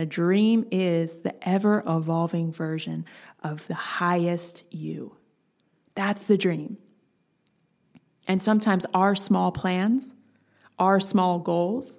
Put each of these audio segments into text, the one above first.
the dream is the ever evolving version of the highest you. That's the dream. And sometimes our small plans, our small goals,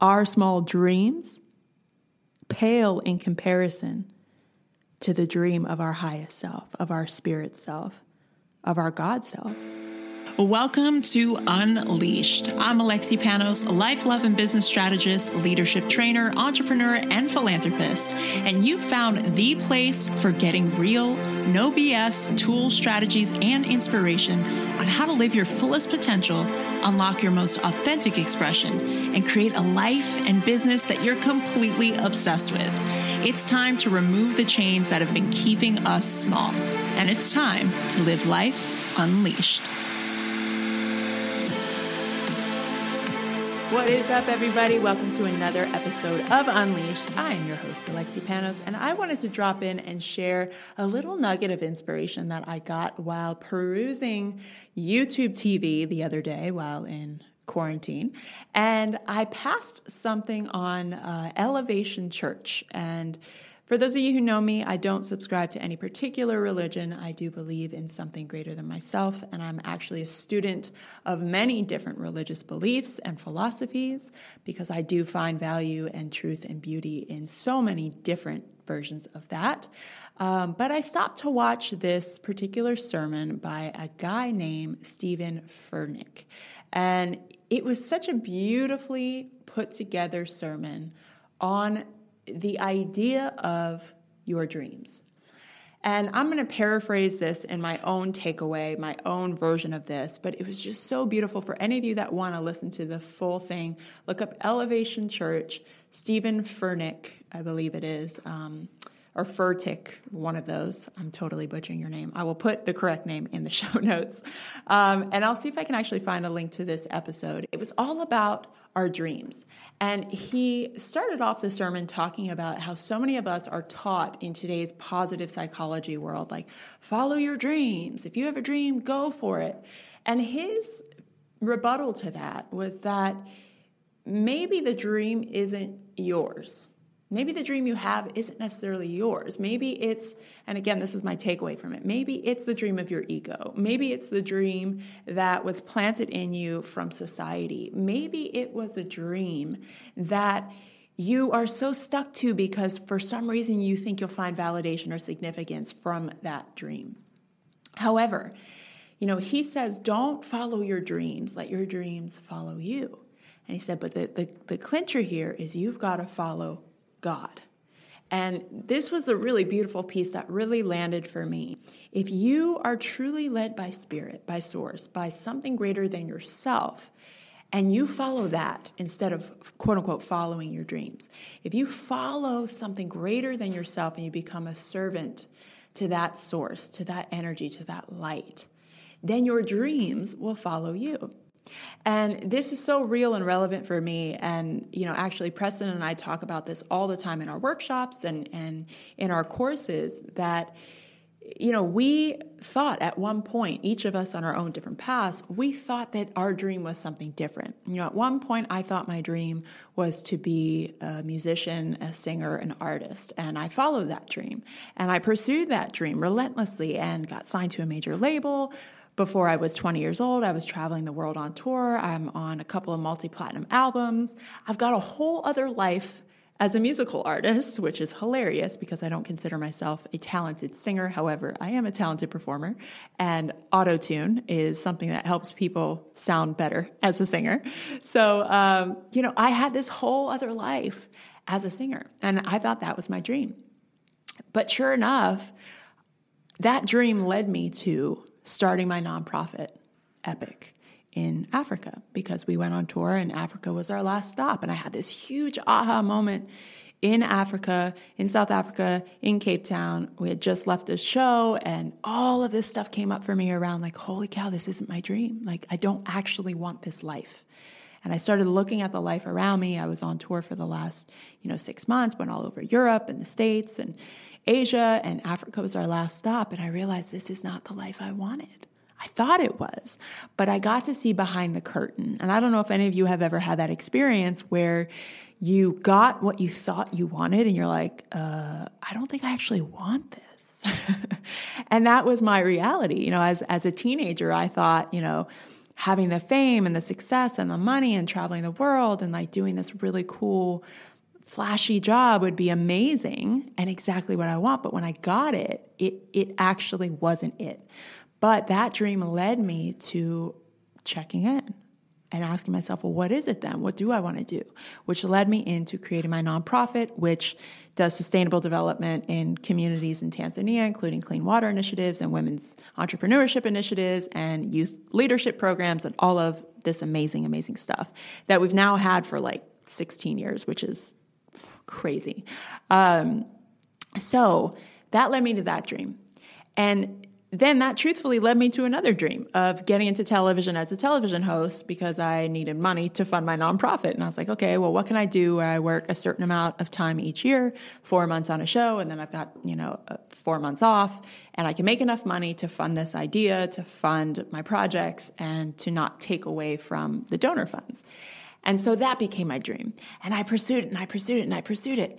our small dreams pale in comparison to the dream of our highest self, of our spirit self, of our God self. Welcome to Unleashed. I'm Alexi Panos, life, love, and business strategist, leadership trainer, entrepreneur, and philanthropist. And you found the place for getting real, no BS tools, strategies, and inspiration on how to live your fullest potential, unlock your most authentic expression, and create a life and business that you're completely obsessed with. It's time to remove the chains that have been keeping us small. And it's time to live life unleashed. What is up, everybody? Welcome to another episode of Unleashed. I am your host, Alexi Panos, and I wanted to drop in and share a little nugget of inspiration that I got while perusing YouTube TV the other day while in quarantine. And I passed something on uh, Elevation Church. And for those of you who know me, I don't subscribe to any particular religion. I do believe in something greater than myself, and I'm actually a student of many different religious beliefs and philosophies because I do find value and truth and beauty in so many different versions of that. Um, but I stopped to watch this particular sermon by a guy named Steven Furtick. And it was such a beautifully put together sermon on the idea of your dreams. And I'm going to paraphrase this in my own takeaway, my own version of this, but it was just so beautiful for any of you that want to listen to the full thing. Look up Elevation Church, Steven Furtick, I believe it is. Um, or Furtick, one of those. I'm totally butchering your name. I will put the correct name in the show notes. Um, and I'll see if I can actually find a link to this episode. It was all about our dreams. And he started off the sermon talking about how so many of us are taught in today's positive psychology world like, follow your dreams. If you have a dream, go for it. And his rebuttal to that was that maybe the dream isn't yours Maybe the dream you have isn't necessarily yours. Maybe it's, and again, this is my takeaway from it. Maybe it's the dream of your ego. Maybe it's the dream that was planted in you from society. Maybe it was a dream that you are so stuck to because for some reason you think you'll find validation or significance from that dream. However, you know, he says, don't follow your dreams, let your dreams follow you. And he said, but the, the, the clincher here is you've got to follow God. And this was a really beautiful piece that really landed for me. If you are truly led by spirit, by source, by something greater than yourself, and you follow that instead of quote unquote following your dreams, if you follow something greater than yourself and you become a servant to that source, to that energy, to that light, then your dreams will follow you. And this is so real and relevant for me. And, you know, actually, Preston and I talk about this all the time in our workshops and, and in our courses that, you know, we thought at one point, each of us on our own different paths, we thought that our dream was something different. You know, at one point, I thought my dream was to be a musician, a singer, an artist. And I followed that dream. And I pursued that dream relentlessly and got signed to a major label before I was 20 years old, I was traveling the world on tour. I'm on a couple of multi platinum albums. I've got a whole other life as a musical artist, which is hilarious because I don't consider myself a talented singer. However, I am a talented performer, and auto tune is something that helps people sound better as a singer. So, um, you know, I had this whole other life as a singer, and I thought that was my dream. But sure enough, that dream led me to starting my nonprofit, Epic, in Africa because we went on tour and Africa was our last stop. And I had this huge aha moment in Africa, in South Africa, in Cape Town. We had just left a show and all of this stuff came up for me around like, holy cow, this isn't my dream. Like, I don't actually want this life. And I started looking at the life around me. I was on tour for the last, you know, six months, went all over Europe and the States and Asia and Africa was our last stop. And I realized this is not the life I wanted. I thought it was, but I got to see behind the curtain. And I don't know if any of you have ever had that experience where you got what you thought you wanted and you're like, uh, I don't think I actually want this. and that was my reality. You know, as, as a teenager, I thought, you know, having the fame and the success and the money and traveling the world and like doing this really cool, flashy job would be amazing and exactly what I want. But when I got it, it, it actually wasn't it. But that dream led me to checking in and asking myself, well, what is it then? What do I want to do? Which led me into creating my nonprofit, which does sustainable development in communities in Tanzania, including clean water initiatives and women's entrepreneurship initiatives and youth leadership programs and all of this amazing, amazing stuff that we've now had for like 16 years, which is crazy. Um, so that led me to that dream. And then that truthfully led me to another dream of getting into television as a television host because I needed money to fund my nonprofit. And I was like, okay, well, what can I do where I work a certain amount of time each year, four months on a show, and then I've got, you know, uh, four months off, and I can make enough money to fund this idea, to fund my projects, and to not take away from the donor funds. And so that became my dream. And I pursued it and I pursued it and I pursued it.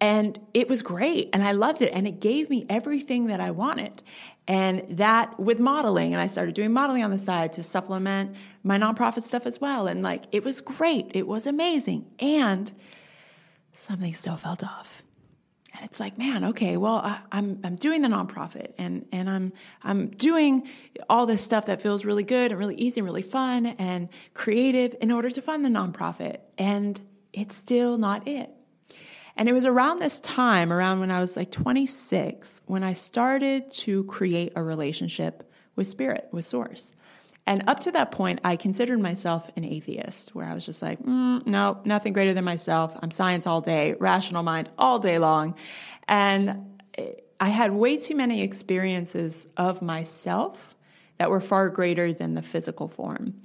And it was great and I loved it and it gave me everything that I wanted. And that with modeling, and I started doing modeling on the side to supplement my nonprofit stuff as well. And like, it was great. It was amazing. And something still felt off. And it's like, man, okay, well, I, am I'm, I'm doing the nonprofit and, and I'm, I'm doing all this stuff that feels really good and really easy and really fun and creative in order to fund the nonprofit. And it's still not it. And it was around this time, around when I was like 26, when I started to create a relationship with spirit, with source. And up to that point, I considered myself an atheist, where I was just like, mm, no, nothing greater than myself. I'm science all day, rational mind all day long. And I had way too many experiences of myself that were far greater than the physical form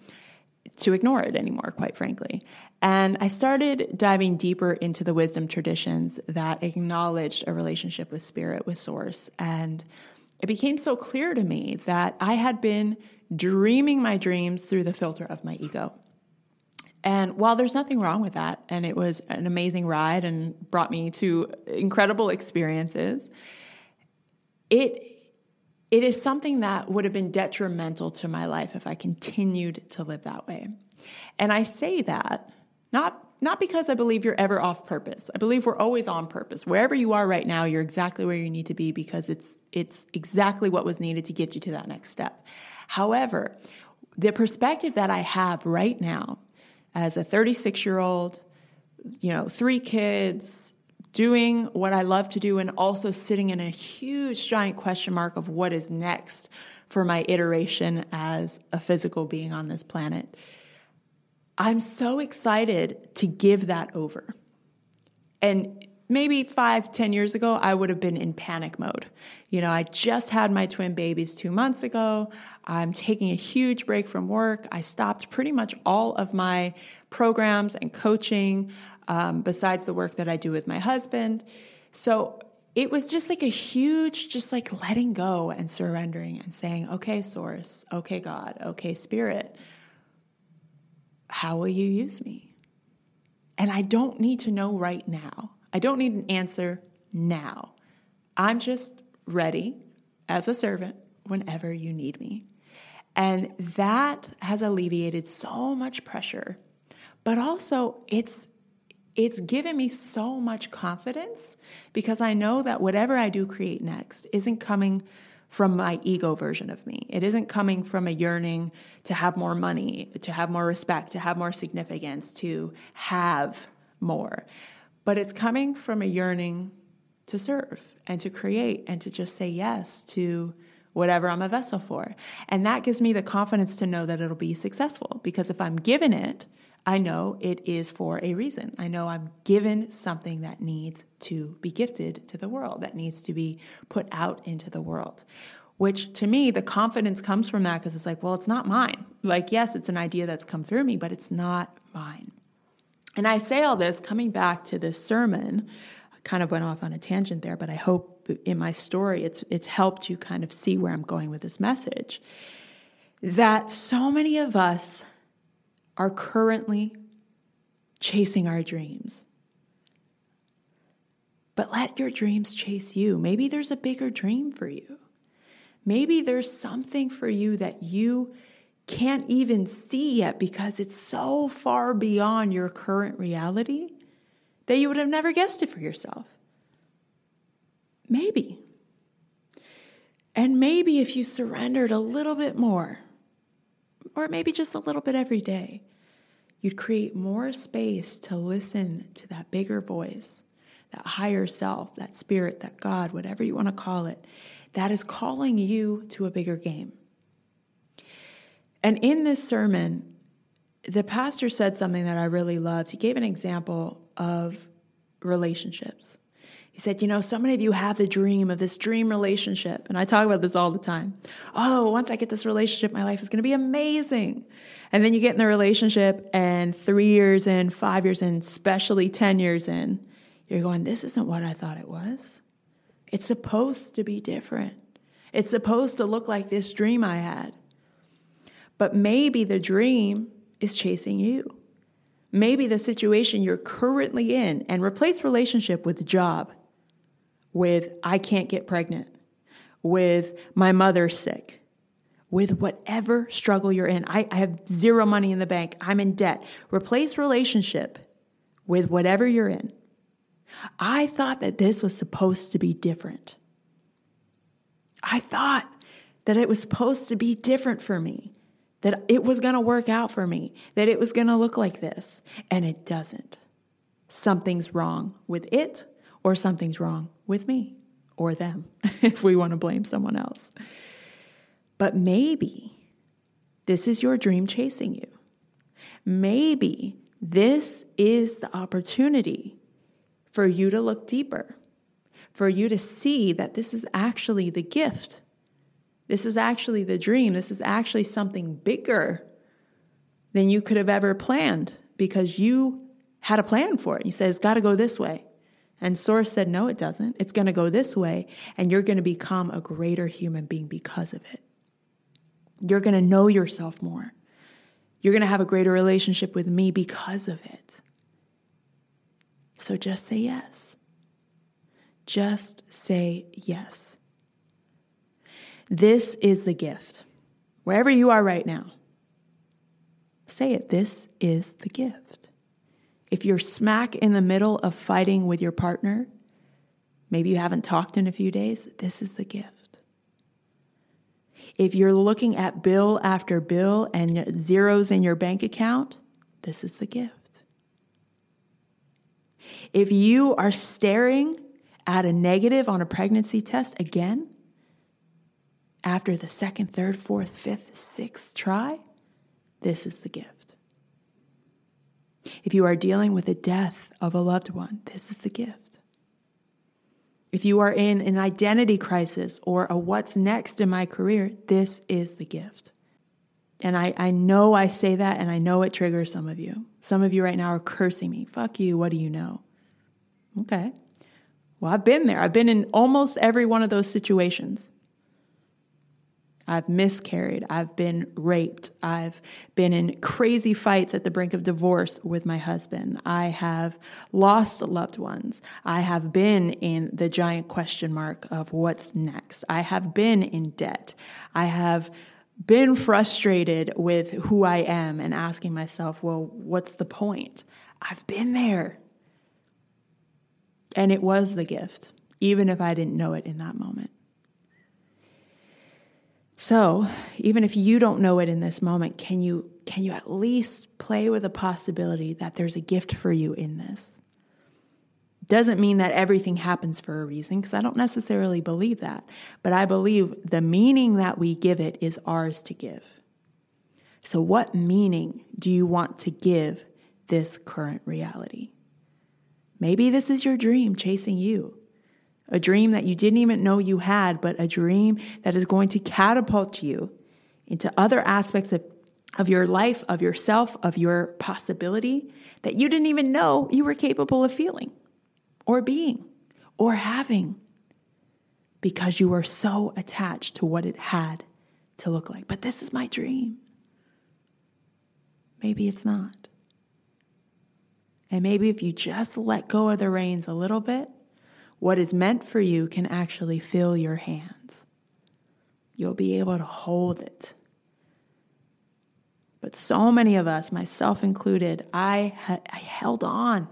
to ignore it anymore, quite frankly. And I started diving deeper into the wisdom traditions that acknowledged a relationship with spirit, with source. And it became so clear to me that I had been dreaming my dreams through the filter of my ego. And while there's nothing wrong with that, and it was an amazing ride and brought me to incredible experiences, it it is something that would have been detrimental to my life if I continued to live that way. And I say that not not because I believe you're ever off purpose. I believe we're always on purpose. Wherever you are right now, you're exactly where you need to be because it's it's exactly what was needed to get you to that next step. However, the perspective that I have right now as a 36-year-old, you know, three kids, doing what I love to do and also sitting in a huge giant question mark of what is next for my iteration as a physical being on this planet. I'm so excited to give that over. And maybe five, ten years ago, I would have been in panic mode. You know, I just had my twin babies two months ago. I'm taking a huge break from work. I stopped pretty much all of my programs and coaching um, besides the work that I do with my husband. So it was just like a huge, just like letting go and surrendering and saying, okay, source, okay, God, okay, spirit, how will you use me? And I don't need to know right now. I don't need an answer now. I'm just ready as a servant whenever you need me. And that has alleviated so much pressure. But also, it's it's given me so much confidence because I know that whatever I do create next isn't coming from my ego version of me. It isn't coming from a yearning to have more money, to have more respect, to have more significance, to have more. But it's coming from a yearning to serve and to create and to just say yes to whatever I'm a vessel for. And that gives me the confidence to know that it'll be successful because if I'm given it, I know it is for a reason. I know I'm given something that needs to be gifted to the world, that needs to be put out into the world. Which to me, the confidence comes from that because it's like, well, it's not mine. Like, yes, it's an idea that's come through me, but it's not mine. And I say all this coming back to this sermon. Kind of went off on a tangent there, but I hope in my story it's it's helped you kind of see where I'm going with this message. that so many of us are currently chasing our dreams. But let your dreams chase you. Maybe there's a bigger dream for you. Maybe there's something for you that you can't even see yet because it's so far beyond your current reality that you would have never guessed it for yourself. Maybe. And maybe if you surrendered a little bit more, or maybe just a little bit every day, you'd create more space to listen to that bigger voice, that higher self, that spirit, that God, whatever you want to call it, that is calling you to a bigger game. And in this sermon, the pastor said something that I really loved. He gave an example of relationships. He said, You know, so many of you have the dream of this dream relationship. And I talk about this all the time. Oh, once I get this relationship, my life is going to be amazing. And then you get in the relationship, and three years in, five years in, especially 10 years in, you're going, This isn't what I thought it was. It's supposed to be different. It's supposed to look like this dream I had. But maybe the dream is chasing you. Maybe the situation you're currently in, and replace relationship with job, with I can't get pregnant, with my mother's sick, with whatever struggle you're in. I, I have zero money in the bank. I'm in debt. Replace relationship with whatever you're in. I thought that this was supposed to be different. I thought that it was supposed to be different for me, that it was going to work out for me, that it was going to look like this, and it doesn't. Something's wrong with it, or something's wrong with me or them, if we want to blame someone else. But maybe this is your dream chasing you. Maybe this is the opportunity for you to look deeper, for you to see that this is actually the gift. This is actually the dream. This is actually something bigger than you could have ever planned because you had a plan for it. You said, it's got to go this way. And Source said, no, it doesn't. It's going to go this way, and you're going to become a greater human being because of it. You're going to know yourself more. You're going to have a greater relationship with me because of it. So just say yes. Just say yes. This is the gift. Wherever you are right now, say it. This is the gift. If you're smack in the middle of fighting with your partner, maybe you haven't talked in a few days, this is the gift. If you're looking at bill after bill and zeros in your bank account, this is the gift. If you are staring at a negative on a pregnancy test again, after the second, third, fourth, fifth, sixth try, this is the gift. If you are dealing with the death of a loved one, this is the gift. If you are in an identity crisis or a what's next in my career, this is the gift. And I, I know I say that and I know it triggers some of you. Some of you right now are cursing me. Fuck you. What do you know? Okay. Well, I've been there. I've been in almost every one of those situations. I've miscarried. I've been raped. I've been in crazy fights at the brink of divorce with my husband. I have lost loved ones. I have been in the giant question mark of what's next. I have been in debt. I have been frustrated with who I am and asking myself, well, what's the point? I've been there. And it was the gift, even if I didn't know it in that moment. So, even if you don't know it in this moment, can you can you at least play with the possibility that there's a gift for you in this? Doesn't mean that everything happens for a reason because I don't necessarily believe that, but I believe the meaning that we give it is ours to give. So, what meaning do you want to give this current reality? Maybe this is your dream chasing you. A dream that you didn't even know you had, but a dream that is going to catapult you into other aspects of, of your life, of yourself, of your possibility that you didn't even know you were capable of feeling or being or having because you were so attached to what it had to look like. But this is my dream. Maybe it's not. And maybe if you just let go of the reins a little bit, what is meant for you can actually fill your hands. You'll be able to hold it. But so many of us, myself included, I, I held on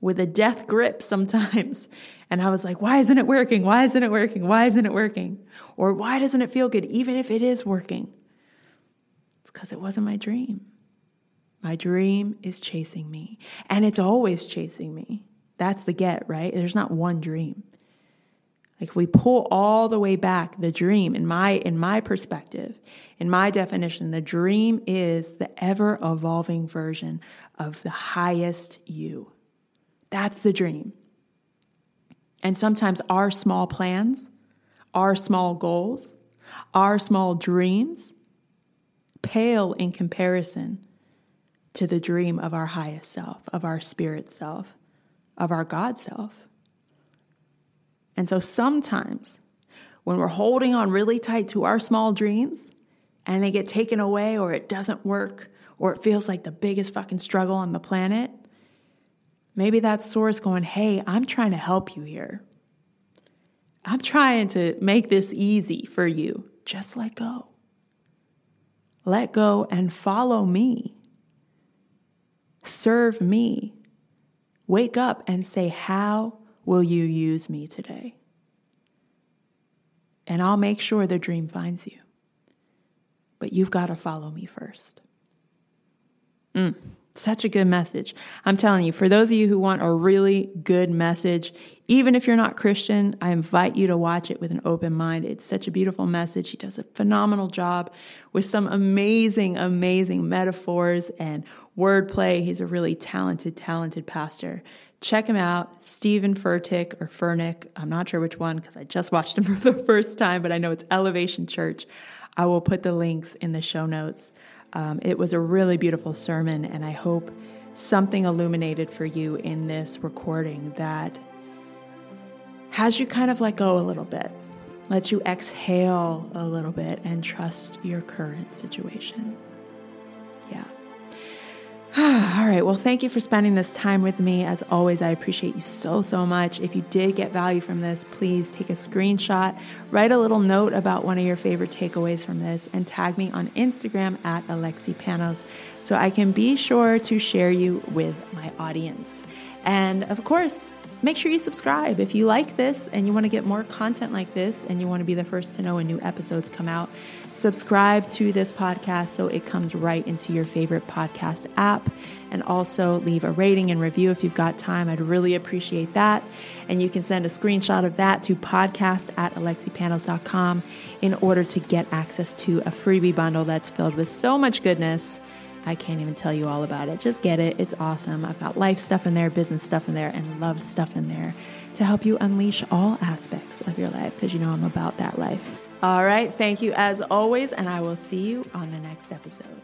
with a death grip sometimes. And I was like, why isn't it working? Why isn't it working? Why isn't it working? Or why doesn't it feel good, even if it is working? It's because it wasn't my dream. My dream is chasing me, and it's always chasing me. That's the get, right? There's not one dream. Like if we pull all the way back, the dream in my in my perspective, in my definition, the dream is the ever evolving version of the highest you. That's the dream. And sometimes our small plans, our small goals, our small dreams pale in comparison to the dream of our highest self, of our spirit self, of our God self. And so sometimes when we're holding on really tight to our small dreams and they get taken away or it doesn't work or it feels like the biggest fucking struggle on the planet, Maybe that source going, hey, I'm trying to help you here. I'm trying to make this easy for you. Just let go. Let go and follow me. Serve me. Wake up and say, How will you use me today? And I'll make sure the dream finds you. But you've got to follow me first. Mm. Such a good message. I'm telling you, for those of you who want a really good message, even if you're not Christian, I invite you to watch it with an open mind. It's such a beautiful message. He does a phenomenal job with some amazing, amazing metaphors and wordplay. He's a really talented, talented pastor. Check him out, Steven Furtick or Furnick. I'm not sure which one because I just watched him for the first time, but I know it's Elevation Church. I will put the links in the show notes. Um, it was a really beautiful sermon, and I hope something illuminated for you in this recording that has you kind of let go a little bit, lets you exhale a little bit, and trust your current situation. Yeah. All right. Well, thank you for spending this time with me. As always, I appreciate you so, so much. If you did get value from this, please take a screenshot, write a little note about one of your favorite takeaways from this, and tag me on Instagram at Alexi Panos so I can be sure to share you with my audience. And of course, make sure you subscribe. If you like this and you want to get more content like this and you want to be the first to know when new episodes come out, subscribe to this podcast so it comes right into your favorite podcast app. And also leave a rating and review if you've got time. I'd really appreciate that. And you can send a screenshot of that to podcast at alexipanos.com in order to get access to a freebie bundle that's filled with so much goodness I can't even tell you all about it. Just get it. It's awesome. I've got life stuff in there, business stuff in there, and love stuff in there to help you unleash all aspects of your life because you know I'm about that life. All right. Thank you as always, and I will see you on the next episode.